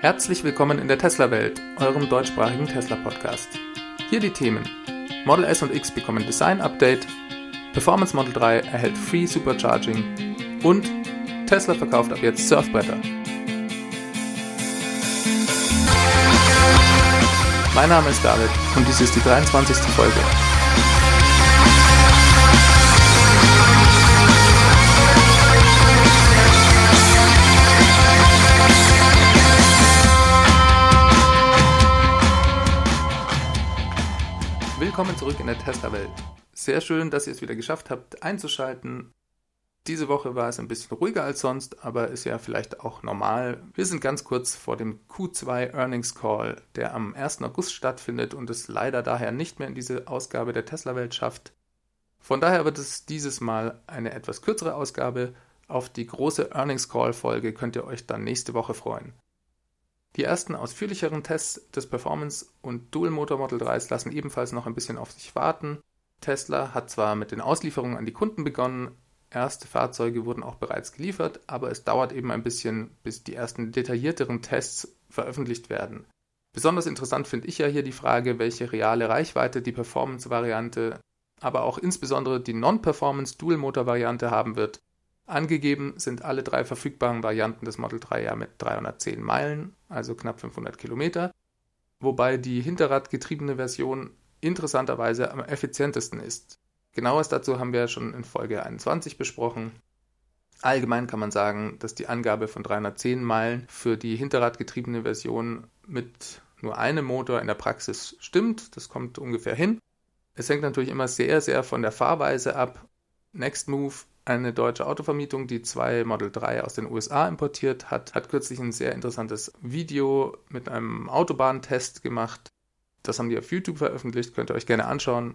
Herzlich willkommen in der Tesla-Welt, eurem deutschsprachigen Tesla-Podcast. Hier die Themen. Model S und X bekommen Design-Update, Performance Model 3 erhält Free Supercharging und Tesla verkauft ab jetzt Surfbretter. Mein Name ist David und dies ist die 23. Folge. Willkommen zurück in der Tesla-Welt. Sehr schön, dass ihr es wieder geschafft habt, einzuschalten. Diese Woche war es ein bisschen ruhiger als sonst, aber ist ja vielleicht auch normal. Wir sind ganz kurz vor dem Q2 Earnings Call, der am 1. August stattfindet und es leider daher nicht mehr in diese Ausgabe der Tesla-Welt schafft. Von daher wird es dieses Mal eine etwas kürzere Ausgabe. Auf die große Earnings Call Folge könnt ihr euch dann nächste Woche freuen. Die ersten ausführlicheren Tests des Performance- und Dual-Motor Model 3s lassen ebenfalls noch ein bisschen auf sich warten. Tesla hat zwar mit den Auslieferungen an die Kunden begonnen, erste Fahrzeuge wurden auch bereits geliefert, aber es dauert eben ein bisschen, bis die ersten detaillierteren Tests veröffentlicht werden. Besonders interessant finde ich ja hier die Frage, welche reale Reichweite die Performance-Variante, aber auch insbesondere die Non-Performance Dual-Motor-Variante haben wird. Angegeben sind alle drei verfügbaren Varianten des Model 3 ja mit 310 Meilen, also knapp 500 Kilometer, wobei die hinterradgetriebene Version interessanterweise am effizientesten ist. Genaues dazu haben wir schon in Folge 21 besprochen. Allgemein kann man sagen, dass die Angabe von 310 Meilen für die hinterradgetriebene Version mit nur einem Motor in der Praxis stimmt. Das kommt ungefähr hin. Es hängt natürlich immer sehr, sehr von der Fahrweise ab. Next Move eine deutsche Autovermietung, die zwei Model 3 aus den USA importiert hat, hat kürzlich ein sehr interessantes Video mit einem Autobahntest gemacht. Das haben die auf YouTube veröffentlicht, könnt ihr euch gerne anschauen.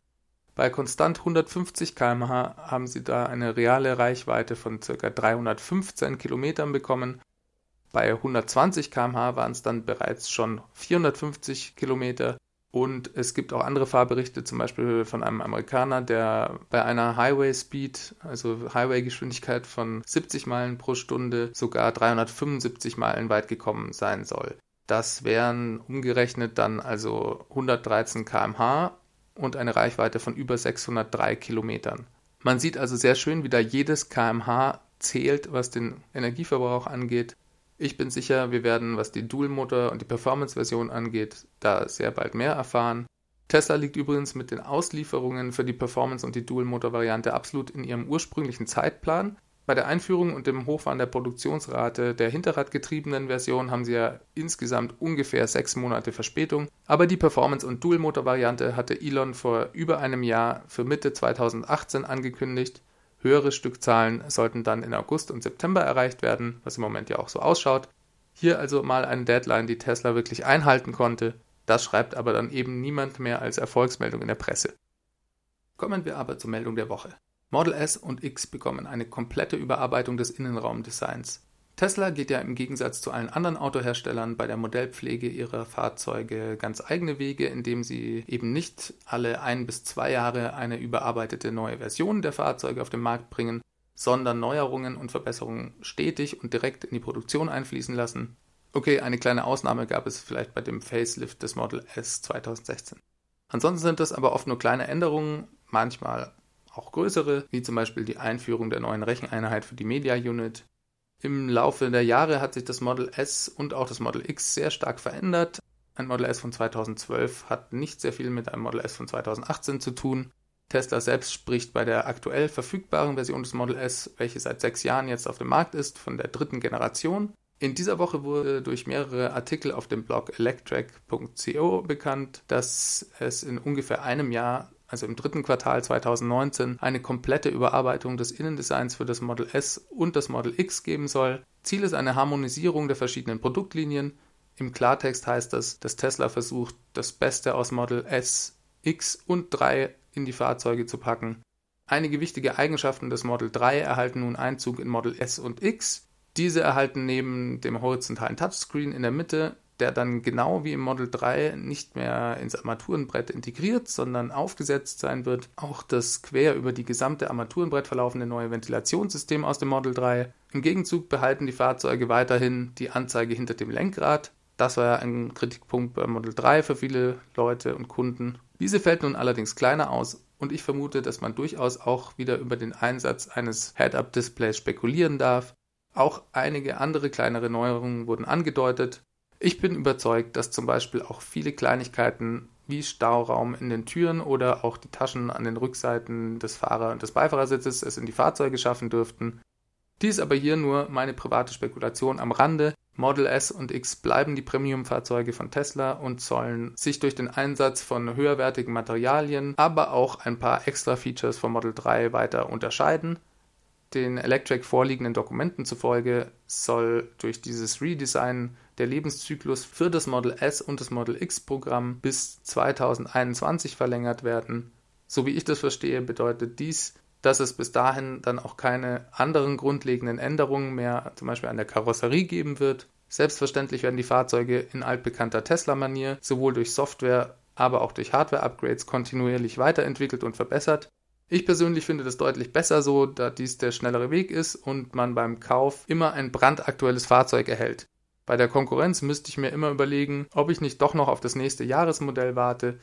Bei konstant 150 km/h haben sie da eine reale Reichweite von ca. 315 Kilometern bekommen. Bei 120 km/h waren es dann bereits schon 450 Kilometer und es gibt auch andere Fahrberichte, zum Beispiel von einem Amerikaner, der bei einer Highway Speed, also Highway Geschwindigkeit von 70 Meilen pro Stunde, sogar 375 Meilen weit gekommen sein soll. Das wären umgerechnet dann also 113 km/h und eine Reichweite von über 603 Kilometern. Man sieht also sehr schön, wie da jedes kmh zählt, was den Energieverbrauch angeht. Ich bin sicher, wir werden, was die Dual-Motor- und die Performance-Version angeht, da sehr bald mehr erfahren. Tesla liegt übrigens mit den Auslieferungen für die Performance- und die Dual-Motor-Variante absolut in ihrem ursprünglichen Zeitplan. Bei der Einführung und dem Hochfahren der Produktionsrate der hinterradgetriebenen Version haben sie ja insgesamt ungefähr sechs Monate Verspätung. Aber die Performance- und Dual-Motor-Variante hatte Elon vor über einem Jahr für Mitte 2018 angekündigt. Höhere Stückzahlen sollten dann in August und September erreicht werden, was im Moment ja auch so ausschaut. Hier also mal eine Deadline, die Tesla wirklich einhalten konnte. Das schreibt aber dann eben niemand mehr als Erfolgsmeldung in der Presse. Kommen wir aber zur Meldung der Woche. Model S und X bekommen eine komplette Überarbeitung des Innenraumdesigns. Tesla geht ja im Gegensatz zu allen anderen Autoherstellern bei der Modellpflege ihrer Fahrzeuge ganz eigene Wege, indem sie eben nicht alle ein bis zwei Jahre eine überarbeitete neue Version der Fahrzeuge auf den Markt bringen, sondern Neuerungen und Verbesserungen stetig und direkt in die Produktion einfließen lassen. Okay, eine kleine Ausnahme gab es vielleicht bei dem Facelift des Model S 2016. Ansonsten sind das aber oft nur kleine Änderungen, manchmal auch größere, wie zum Beispiel die Einführung der neuen Recheneinheit für die Media Unit, im Laufe der Jahre hat sich das Model S und auch das Model X sehr stark verändert. Ein Model S von 2012 hat nicht sehr viel mit einem Model S von 2018 zu tun. Tesla selbst spricht bei der aktuell verfügbaren Version des Model S, welche seit sechs Jahren jetzt auf dem Markt ist, von der dritten Generation. In dieser Woche wurde durch mehrere Artikel auf dem Blog electric.co bekannt, dass es in ungefähr einem Jahr also im dritten Quartal 2019, eine komplette Überarbeitung des Innendesigns für das Model S und das Model X geben soll. Ziel ist eine Harmonisierung der verschiedenen Produktlinien. Im Klartext heißt das, dass Tesla versucht, das Beste aus Model S, X und 3 in die Fahrzeuge zu packen. Einige wichtige Eigenschaften des Model 3 erhalten nun Einzug in Model S und X. Diese erhalten neben dem horizontalen Touchscreen in der Mitte der dann genau wie im Model 3 nicht mehr ins Armaturenbrett integriert, sondern aufgesetzt sein wird. Auch das quer über die gesamte Armaturenbrett verlaufende neue Ventilationssystem aus dem Model 3. Im Gegenzug behalten die Fahrzeuge weiterhin die Anzeige hinter dem Lenkrad. Das war ja ein Kritikpunkt beim Model 3 für viele Leute und Kunden. Diese fällt nun allerdings kleiner aus und ich vermute, dass man durchaus auch wieder über den Einsatz eines Head-Up-Displays spekulieren darf. Auch einige andere kleinere Neuerungen wurden angedeutet. Ich bin überzeugt, dass zum Beispiel auch viele Kleinigkeiten wie Stauraum in den Türen oder auch die Taschen an den Rückseiten des Fahrer- und des Beifahrersitzes es in die Fahrzeuge schaffen dürften. Dies aber hier nur meine private Spekulation am Rande. Model S und X bleiben die Premium-Fahrzeuge von Tesla und sollen sich durch den Einsatz von höherwertigen Materialien, aber auch ein paar extra Features vom Model 3 weiter unterscheiden. Den Electric vorliegenden Dokumenten zufolge soll durch dieses Redesign der Lebenszyklus für das Model S und das Model X Programm bis 2021 verlängert werden. So wie ich das verstehe, bedeutet dies, dass es bis dahin dann auch keine anderen grundlegenden Änderungen mehr, zum Beispiel an der Karosserie geben wird. Selbstverständlich werden die Fahrzeuge in altbekannter Tesla-Manier sowohl durch Software, aber auch durch Hardware-Upgrades kontinuierlich weiterentwickelt und verbessert. Ich persönlich finde das deutlich besser so, da dies der schnellere Weg ist und man beim Kauf immer ein brandaktuelles Fahrzeug erhält. Bei der Konkurrenz müsste ich mir immer überlegen, ob ich nicht doch noch auf das nächste Jahresmodell warte.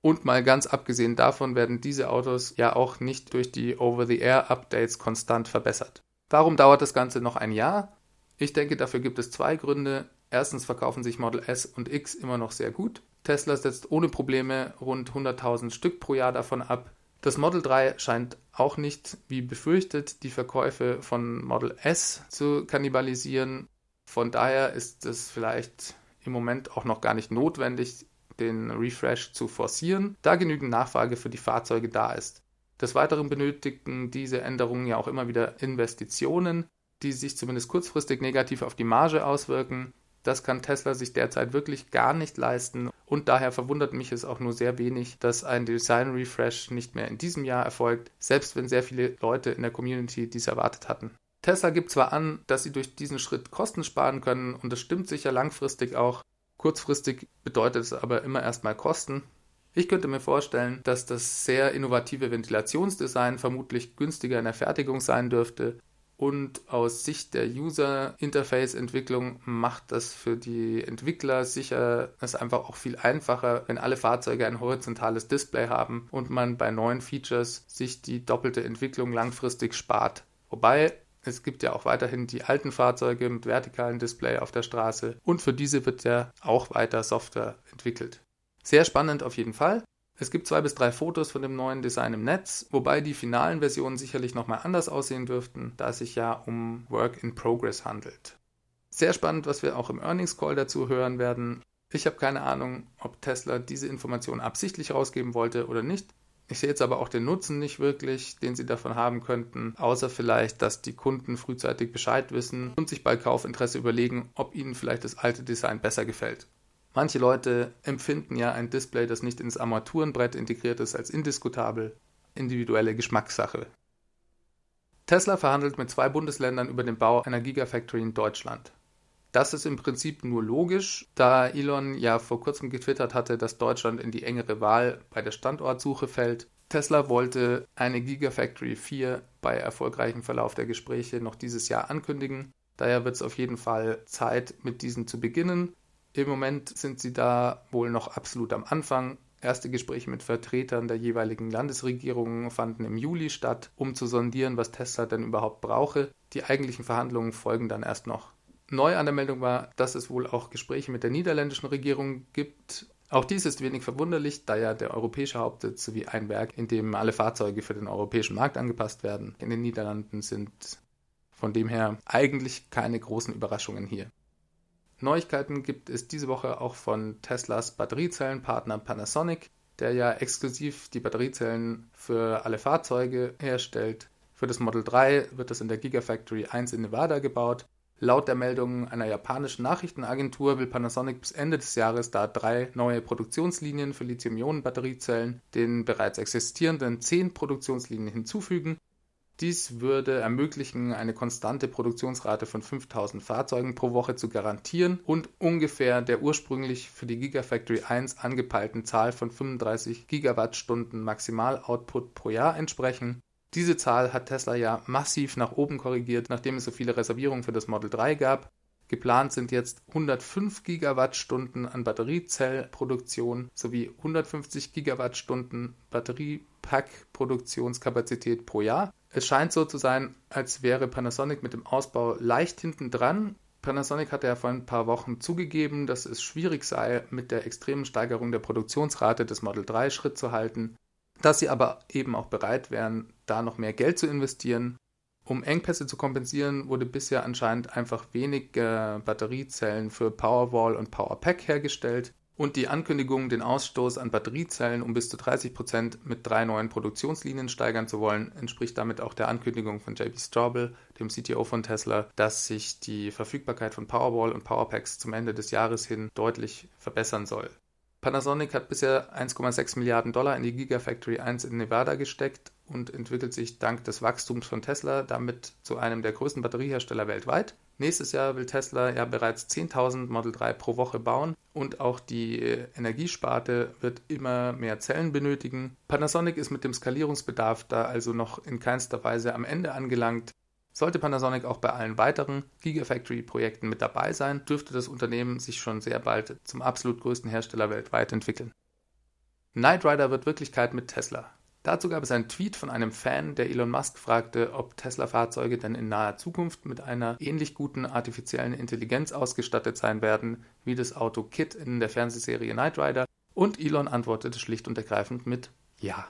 Und mal ganz abgesehen davon werden diese Autos ja auch nicht durch die Over-the-Air-Updates konstant verbessert. Warum dauert das Ganze noch ein Jahr? Ich denke, dafür gibt es zwei Gründe. Erstens verkaufen sich Model S und X immer noch sehr gut. Tesla setzt ohne Probleme rund 100.000 Stück pro Jahr davon ab. Das Model 3 scheint auch nicht, wie befürchtet, die Verkäufe von Model S zu kannibalisieren. Von daher ist es vielleicht im Moment auch noch gar nicht notwendig, den Refresh zu forcieren, da genügend Nachfrage für die Fahrzeuge da ist. Des Weiteren benötigen diese Änderungen ja auch immer wieder Investitionen, die sich zumindest kurzfristig negativ auf die Marge auswirken. Das kann Tesla sich derzeit wirklich gar nicht leisten und daher verwundert mich es auch nur sehr wenig, dass ein Design Refresh nicht mehr in diesem Jahr erfolgt, selbst wenn sehr viele Leute in der Community dies erwartet hatten. Tesla gibt zwar an, dass sie durch diesen Schritt Kosten sparen können und das stimmt sicher langfristig auch, kurzfristig bedeutet es aber immer erstmal Kosten. Ich könnte mir vorstellen, dass das sehr innovative Ventilationsdesign vermutlich günstiger in der Fertigung sein dürfte und aus Sicht der User-Interface-Entwicklung macht das für die Entwickler sicher es einfach auch viel einfacher, wenn alle Fahrzeuge ein horizontales Display haben und man bei neuen Features sich die doppelte Entwicklung langfristig spart. Wobei es gibt ja auch weiterhin die alten Fahrzeuge mit vertikalen Display auf der Straße und für diese wird ja auch weiter Software entwickelt. Sehr spannend auf jeden Fall. Es gibt zwei bis drei Fotos von dem neuen Design im Netz, wobei die finalen Versionen sicherlich nochmal anders aussehen dürften, da es sich ja um Work in Progress handelt. Sehr spannend, was wir auch im Earnings Call dazu hören werden. Ich habe keine Ahnung, ob Tesla diese Information absichtlich rausgeben wollte oder nicht. Ich sehe jetzt aber auch den Nutzen nicht wirklich, den sie davon haben könnten, außer vielleicht, dass die Kunden frühzeitig Bescheid wissen und sich bei Kaufinteresse überlegen, ob ihnen vielleicht das alte Design besser gefällt. Manche Leute empfinden ja ein Display, das nicht ins Armaturenbrett integriert ist, als indiskutabel. Individuelle Geschmackssache. Tesla verhandelt mit zwei Bundesländern über den Bau einer Gigafactory in Deutschland. Das ist im Prinzip nur logisch, da Elon ja vor kurzem getwittert hatte, dass Deutschland in die engere Wahl bei der Standortsuche fällt. Tesla wollte eine Gigafactory 4 bei erfolgreichem Verlauf der Gespräche noch dieses Jahr ankündigen. Daher wird es auf jeden Fall Zeit, mit diesen zu beginnen. Im Moment sind sie da wohl noch absolut am Anfang. Erste Gespräche mit Vertretern der jeweiligen Landesregierungen fanden im Juli statt, um zu sondieren, was Tesla denn überhaupt brauche. Die eigentlichen Verhandlungen folgen dann erst noch. Neu an der Meldung war, dass es wohl auch Gespräche mit der niederländischen Regierung gibt. Auch dies ist wenig verwunderlich, da ja der europäische Hauptsitz sowie ein Werk, in dem alle Fahrzeuge für den europäischen Markt angepasst werden, in den Niederlanden sind. Von dem her eigentlich keine großen Überraschungen hier. Neuigkeiten gibt es diese Woche auch von Teslas Batteriezellenpartner Panasonic, der ja exklusiv die Batteriezellen für alle Fahrzeuge herstellt. Für das Model 3 wird das in der Gigafactory 1 in Nevada gebaut. Laut der Meldung einer japanischen Nachrichtenagentur will Panasonic bis Ende des Jahres da drei neue Produktionslinien für Lithium-Ionen-Batteriezellen den bereits existierenden zehn Produktionslinien hinzufügen dies würde ermöglichen, eine konstante Produktionsrate von 5000 Fahrzeugen pro Woche zu garantieren und ungefähr der ursprünglich für die Gigafactory 1 angepeilten Zahl von 35 Gigawattstunden Maximaloutput pro Jahr entsprechen. Diese Zahl hat Tesla ja massiv nach oben korrigiert, nachdem es so viele Reservierungen für das Model 3 gab. Geplant sind jetzt 105 Gigawattstunden an Batteriezellproduktion sowie 150 Gigawattstunden Batteriepack-Produktionskapazität pro Jahr. Es scheint so zu sein, als wäre Panasonic mit dem Ausbau leicht hinten dran. Panasonic hatte ja vor ein paar Wochen zugegeben, dass es schwierig sei, mit der extremen Steigerung der Produktionsrate des Model 3 Schritt zu halten, dass sie aber eben auch bereit wären, da noch mehr Geld zu investieren. Um Engpässe zu kompensieren, wurde bisher anscheinend einfach weniger Batteriezellen für Powerwall und Powerpack hergestellt und die Ankündigung, den Ausstoß an Batteriezellen um bis zu 30 Prozent mit drei neuen Produktionslinien steigern zu wollen, entspricht damit auch der Ankündigung von JB Straubel, dem CTO von Tesla, dass sich die Verfügbarkeit von Powerwall und Powerpacks zum Ende des Jahres hin deutlich verbessern soll. Panasonic hat bisher 1,6 Milliarden Dollar in die Gigafactory 1 in Nevada gesteckt und entwickelt sich dank des Wachstums von Tesla damit zu einem der größten Batteriehersteller weltweit. Nächstes Jahr will Tesla ja bereits 10.000 Model 3 pro Woche bauen und auch die Energiesparte wird immer mehr Zellen benötigen. Panasonic ist mit dem Skalierungsbedarf da also noch in keinster Weise am Ende angelangt. Sollte Panasonic auch bei allen weiteren Gigafactory-Projekten mit dabei sein, dürfte das Unternehmen sich schon sehr bald zum absolut größten Hersteller weltweit entwickeln. Knight Rider wird Wirklichkeit mit Tesla. Dazu gab es einen Tweet von einem Fan, der Elon Musk fragte, ob Tesla-Fahrzeuge denn in naher Zukunft mit einer ähnlich guten artifiziellen Intelligenz ausgestattet sein werden wie das Auto Kit in der Fernsehserie Knight Rider. Und Elon antwortete schlicht und ergreifend mit Ja.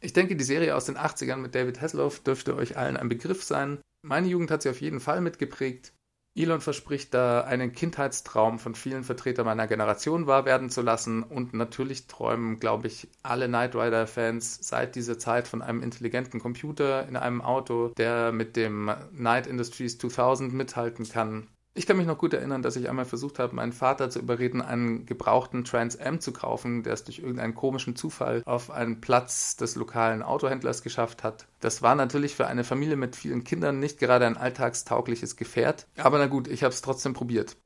Ich denke, die Serie aus den 80ern mit David Hasselhoff dürfte euch allen ein Begriff sein. Meine Jugend hat sie auf jeden Fall mitgeprägt. Elon verspricht da einen Kindheitstraum von vielen Vertretern meiner Generation wahr werden zu lassen und natürlich träumen, glaube ich, alle Knight Rider-Fans seit dieser Zeit von einem intelligenten Computer in einem Auto, der mit dem Knight Industries 2000 mithalten kann. Ich kann mich noch gut erinnern, dass ich einmal versucht habe, meinen Vater zu überreden, einen gebrauchten Trans Am zu kaufen, der es durch irgendeinen komischen Zufall auf einen Platz des lokalen Autohändlers geschafft hat. Das war natürlich für eine Familie mit vielen Kindern nicht gerade ein alltagstaugliches Gefährt, aber na gut, ich habe es trotzdem probiert.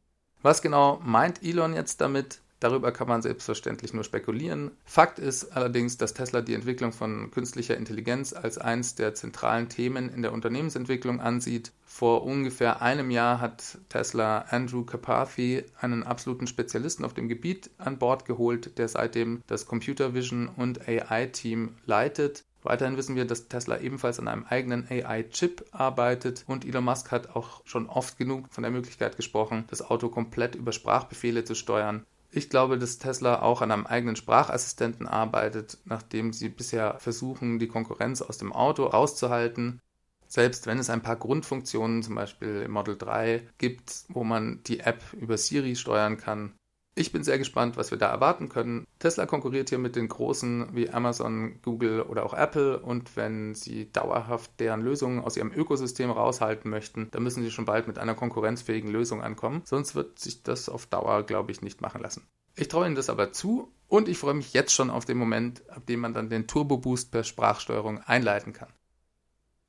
Was genau meint Elon jetzt damit? Darüber kann man selbstverständlich nur spekulieren. Fakt ist allerdings, dass Tesla die Entwicklung von künstlicher Intelligenz als eines der zentralen Themen in der Unternehmensentwicklung ansieht. Vor ungefähr einem Jahr hat Tesla Andrew Carpathy, einen absoluten Spezialisten auf dem Gebiet, an Bord geholt, der seitdem das Computer Vision und AI-Team leitet. Weiterhin wissen wir, dass Tesla ebenfalls an einem eigenen AI-Chip arbeitet und Elon Musk hat auch schon oft genug von der Möglichkeit gesprochen, das Auto komplett über Sprachbefehle zu steuern. Ich glaube, dass Tesla auch an einem eigenen Sprachassistenten arbeitet, nachdem sie bisher versuchen, die Konkurrenz aus dem Auto rauszuhalten. Selbst wenn es ein paar Grundfunktionen, zum Beispiel im Model 3, gibt, wo man die App über Siri steuern kann, ich bin sehr gespannt, was wir da erwarten können. Tesla konkurriert hier mit den großen wie Amazon, Google oder auch Apple und wenn sie dauerhaft deren Lösungen aus ihrem Ökosystem raushalten möchten, dann müssen sie schon bald mit einer konkurrenzfähigen Lösung ankommen. Sonst wird sich das auf Dauer, glaube ich, nicht machen lassen. Ich traue Ihnen das aber zu und ich freue mich jetzt schon auf den Moment, ab dem man dann den Turbo Boost per Sprachsteuerung einleiten kann.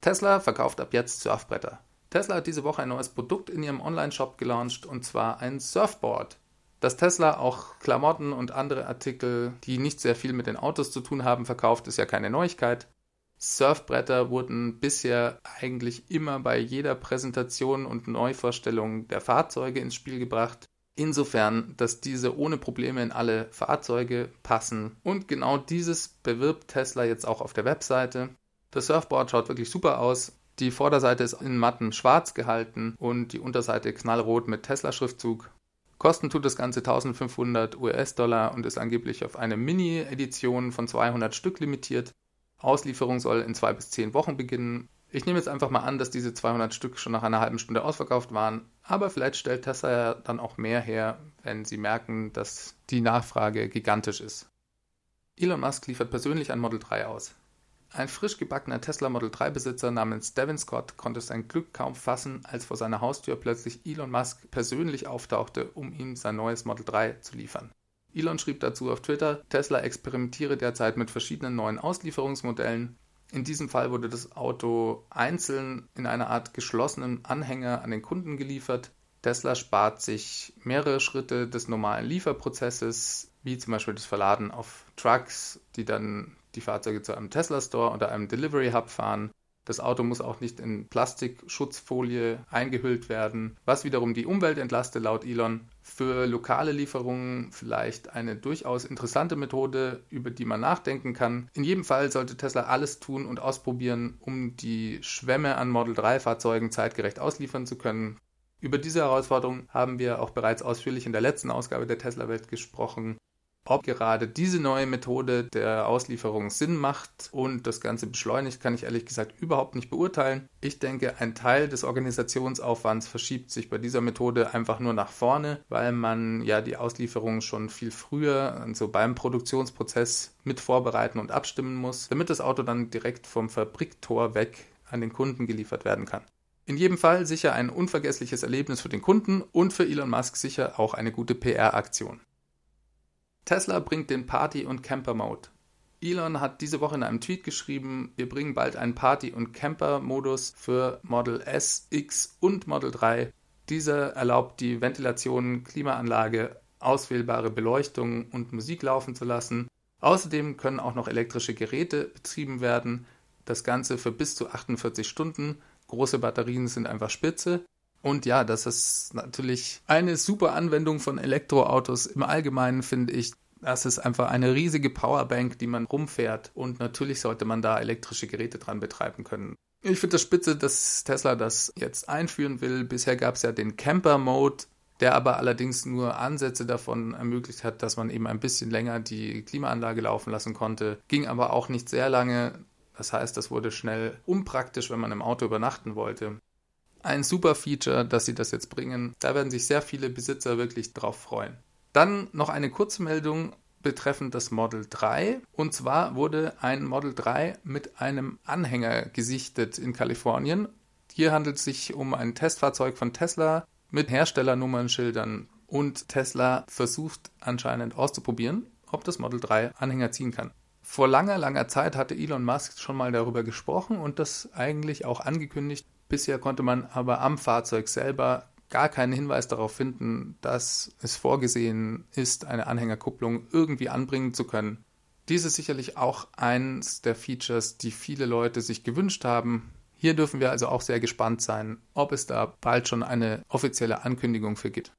Tesla verkauft ab jetzt Surfbretter. Tesla hat diese Woche ein neues Produkt in ihrem Online-Shop gelauncht und zwar ein Surfboard. Dass Tesla auch Klamotten und andere Artikel, die nicht sehr viel mit den Autos zu tun haben, verkauft, ist ja keine Neuigkeit. Surfbretter wurden bisher eigentlich immer bei jeder Präsentation und Neuvorstellung der Fahrzeuge ins Spiel gebracht. Insofern, dass diese ohne Probleme in alle Fahrzeuge passen. Und genau dieses bewirbt Tesla jetzt auch auf der Webseite. Das Surfboard schaut wirklich super aus. Die Vorderseite ist in mattem Schwarz gehalten und die Unterseite knallrot mit Tesla-Schriftzug. Kosten tut das Ganze 1500 US-Dollar und ist angeblich auf eine Mini-Edition von 200 Stück limitiert. Auslieferung soll in zwei bis zehn Wochen beginnen. Ich nehme jetzt einfach mal an, dass diese 200 Stück schon nach einer halben Stunde ausverkauft waren, aber vielleicht stellt Tesla ja dann auch mehr her, wenn sie merken, dass die Nachfrage gigantisch ist. Elon Musk liefert persönlich ein Model 3 aus. Ein frisch gebackener Tesla Model 3 Besitzer namens Devin Scott konnte sein Glück kaum fassen, als vor seiner Haustür plötzlich Elon Musk persönlich auftauchte, um ihm sein neues Model 3 zu liefern. Elon schrieb dazu auf Twitter, Tesla experimentiere derzeit mit verschiedenen neuen Auslieferungsmodellen. In diesem Fall wurde das Auto einzeln in einer Art geschlossenen Anhänger an den Kunden geliefert. Tesla spart sich mehrere Schritte des normalen Lieferprozesses, wie zum Beispiel das Verladen auf Trucks, die dann die Fahrzeuge zu einem Tesla Store oder einem Delivery Hub fahren. Das Auto muss auch nicht in Plastikschutzfolie eingehüllt werden, was wiederum die Umwelt entlastet laut Elon. Für lokale Lieferungen vielleicht eine durchaus interessante Methode, über die man nachdenken kann. In jedem Fall sollte Tesla alles tun und ausprobieren, um die Schwämme an Model 3 Fahrzeugen zeitgerecht ausliefern zu können. Über diese Herausforderung haben wir auch bereits ausführlich in der letzten Ausgabe der Tesla Welt gesprochen. Ob gerade diese neue Methode der Auslieferung Sinn macht und das Ganze beschleunigt, kann ich ehrlich gesagt überhaupt nicht beurteilen. Ich denke, ein Teil des Organisationsaufwands verschiebt sich bei dieser Methode einfach nur nach vorne, weil man ja die Auslieferung schon viel früher, also beim Produktionsprozess, mit vorbereiten und abstimmen muss, damit das Auto dann direkt vom Fabriktor weg an den Kunden geliefert werden kann. In jedem Fall sicher ein unvergessliches Erlebnis für den Kunden und für Elon Musk sicher auch eine gute PR-Aktion. Tesla bringt den Party- und Camper-Mode. Elon hat diese Woche in einem Tweet geschrieben, wir bringen bald einen Party- und Camper-Modus für Model S, X und Model 3. Dieser erlaubt die Ventilation, Klimaanlage, auswählbare Beleuchtung und Musik laufen zu lassen. Außerdem können auch noch elektrische Geräte betrieben werden. Das Ganze für bis zu 48 Stunden. Große Batterien sind einfach spitze. Und ja, das ist natürlich eine super Anwendung von Elektroautos. Im Allgemeinen finde ich, das ist einfach eine riesige Powerbank, die man rumfährt. Und natürlich sollte man da elektrische Geräte dran betreiben können. Ich finde das spitze, dass Tesla das jetzt einführen will. Bisher gab es ja den Camper-Mode, der aber allerdings nur Ansätze davon ermöglicht hat, dass man eben ein bisschen länger die Klimaanlage laufen lassen konnte. Ging aber auch nicht sehr lange. Das heißt, das wurde schnell unpraktisch, wenn man im Auto übernachten wollte ein super Feature, dass sie das jetzt bringen. Da werden sich sehr viele Besitzer wirklich drauf freuen. Dann noch eine kurze Meldung betreffend das Model 3. Und zwar wurde ein Model 3 mit einem Anhänger gesichtet in Kalifornien. Hier handelt es sich um ein Testfahrzeug von Tesla mit Herstellernnummernschildern. Und Tesla versucht anscheinend auszuprobieren, ob das Model 3 Anhänger ziehen kann. Vor langer, langer Zeit hatte Elon Musk schon mal darüber gesprochen und das eigentlich auch angekündigt, Bisher konnte man aber am Fahrzeug selber gar keinen Hinweis darauf finden, dass es vorgesehen ist, eine Anhängerkupplung irgendwie anbringen zu können. Dies ist sicherlich auch eins der Features, die viele Leute sich gewünscht haben. Hier dürfen wir also auch sehr gespannt sein, ob es da bald schon eine offizielle Ankündigung für gibt.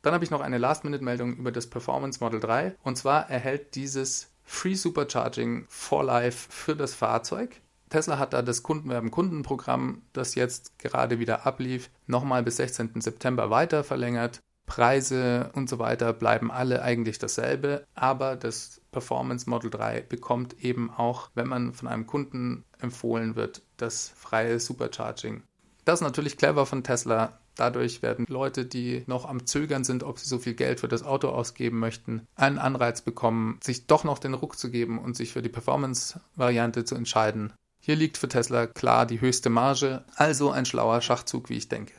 Dann habe ich noch eine Last-Minute-Meldung über das Performance Model 3. Und zwar erhält dieses Free Supercharging for Life für das Fahrzeug. Tesla hat da das Kundenwerben-Kundenprogramm, das jetzt gerade wieder ablief, nochmal bis 16. September weiter verlängert. Preise und so weiter bleiben alle eigentlich dasselbe, aber das Performance Model 3 bekommt eben auch, wenn man von einem Kunden empfohlen wird, das freie Supercharging. Das ist natürlich clever von Tesla. Dadurch werden Leute, die noch am Zögern sind, ob sie so viel Geld für das Auto ausgeben möchten, einen Anreiz bekommen, sich doch noch den Ruck zu geben und sich für die Performance-Variante zu entscheiden. Hier liegt für Tesla klar die höchste Marge, also ein schlauer Schachzug, wie ich denke.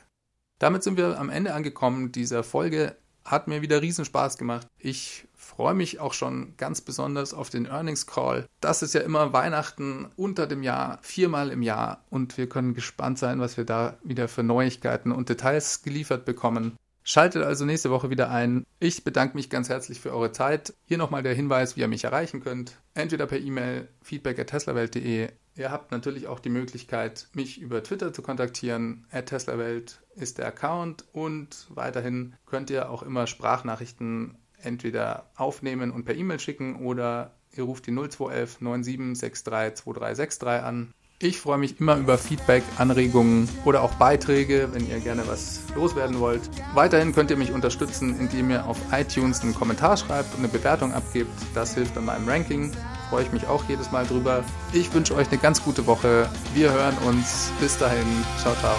Damit sind wir am Ende angekommen dieser Folge. Hat mir wieder riesen Spaß gemacht. Ich freue mich auch schon ganz besonders auf den Earnings Call. Das ist ja immer Weihnachten unter dem Jahr, viermal im Jahr. Und wir können gespannt sein, was wir da wieder für Neuigkeiten und Details geliefert bekommen. Schaltet also nächste Woche wieder ein. Ich bedanke mich ganz herzlich für eure Zeit. Hier nochmal der Hinweis, wie ihr mich erreichen könnt. Entweder per E-Mail feedback@teslawelt.de Ihr habt natürlich auch die Möglichkeit, mich über Twitter zu kontaktieren. @teslawelt ist der Account und weiterhin könnt ihr auch immer Sprachnachrichten entweder aufnehmen und per E-Mail schicken oder ihr ruft die 0211 9763 2363 an. Ich freue mich immer über Feedback, Anregungen oder auch Beiträge, wenn ihr gerne was loswerden wollt. Weiterhin könnt ihr mich unterstützen, indem ihr auf iTunes einen Kommentar schreibt und eine Bewertung abgibt. Das hilft an meinem Ranking freue ich mich auch jedes Mal drüber. Ich wünsche euch eine ganz gute Woche. Wir hören uns. Bis dahin. Ciao, ciao.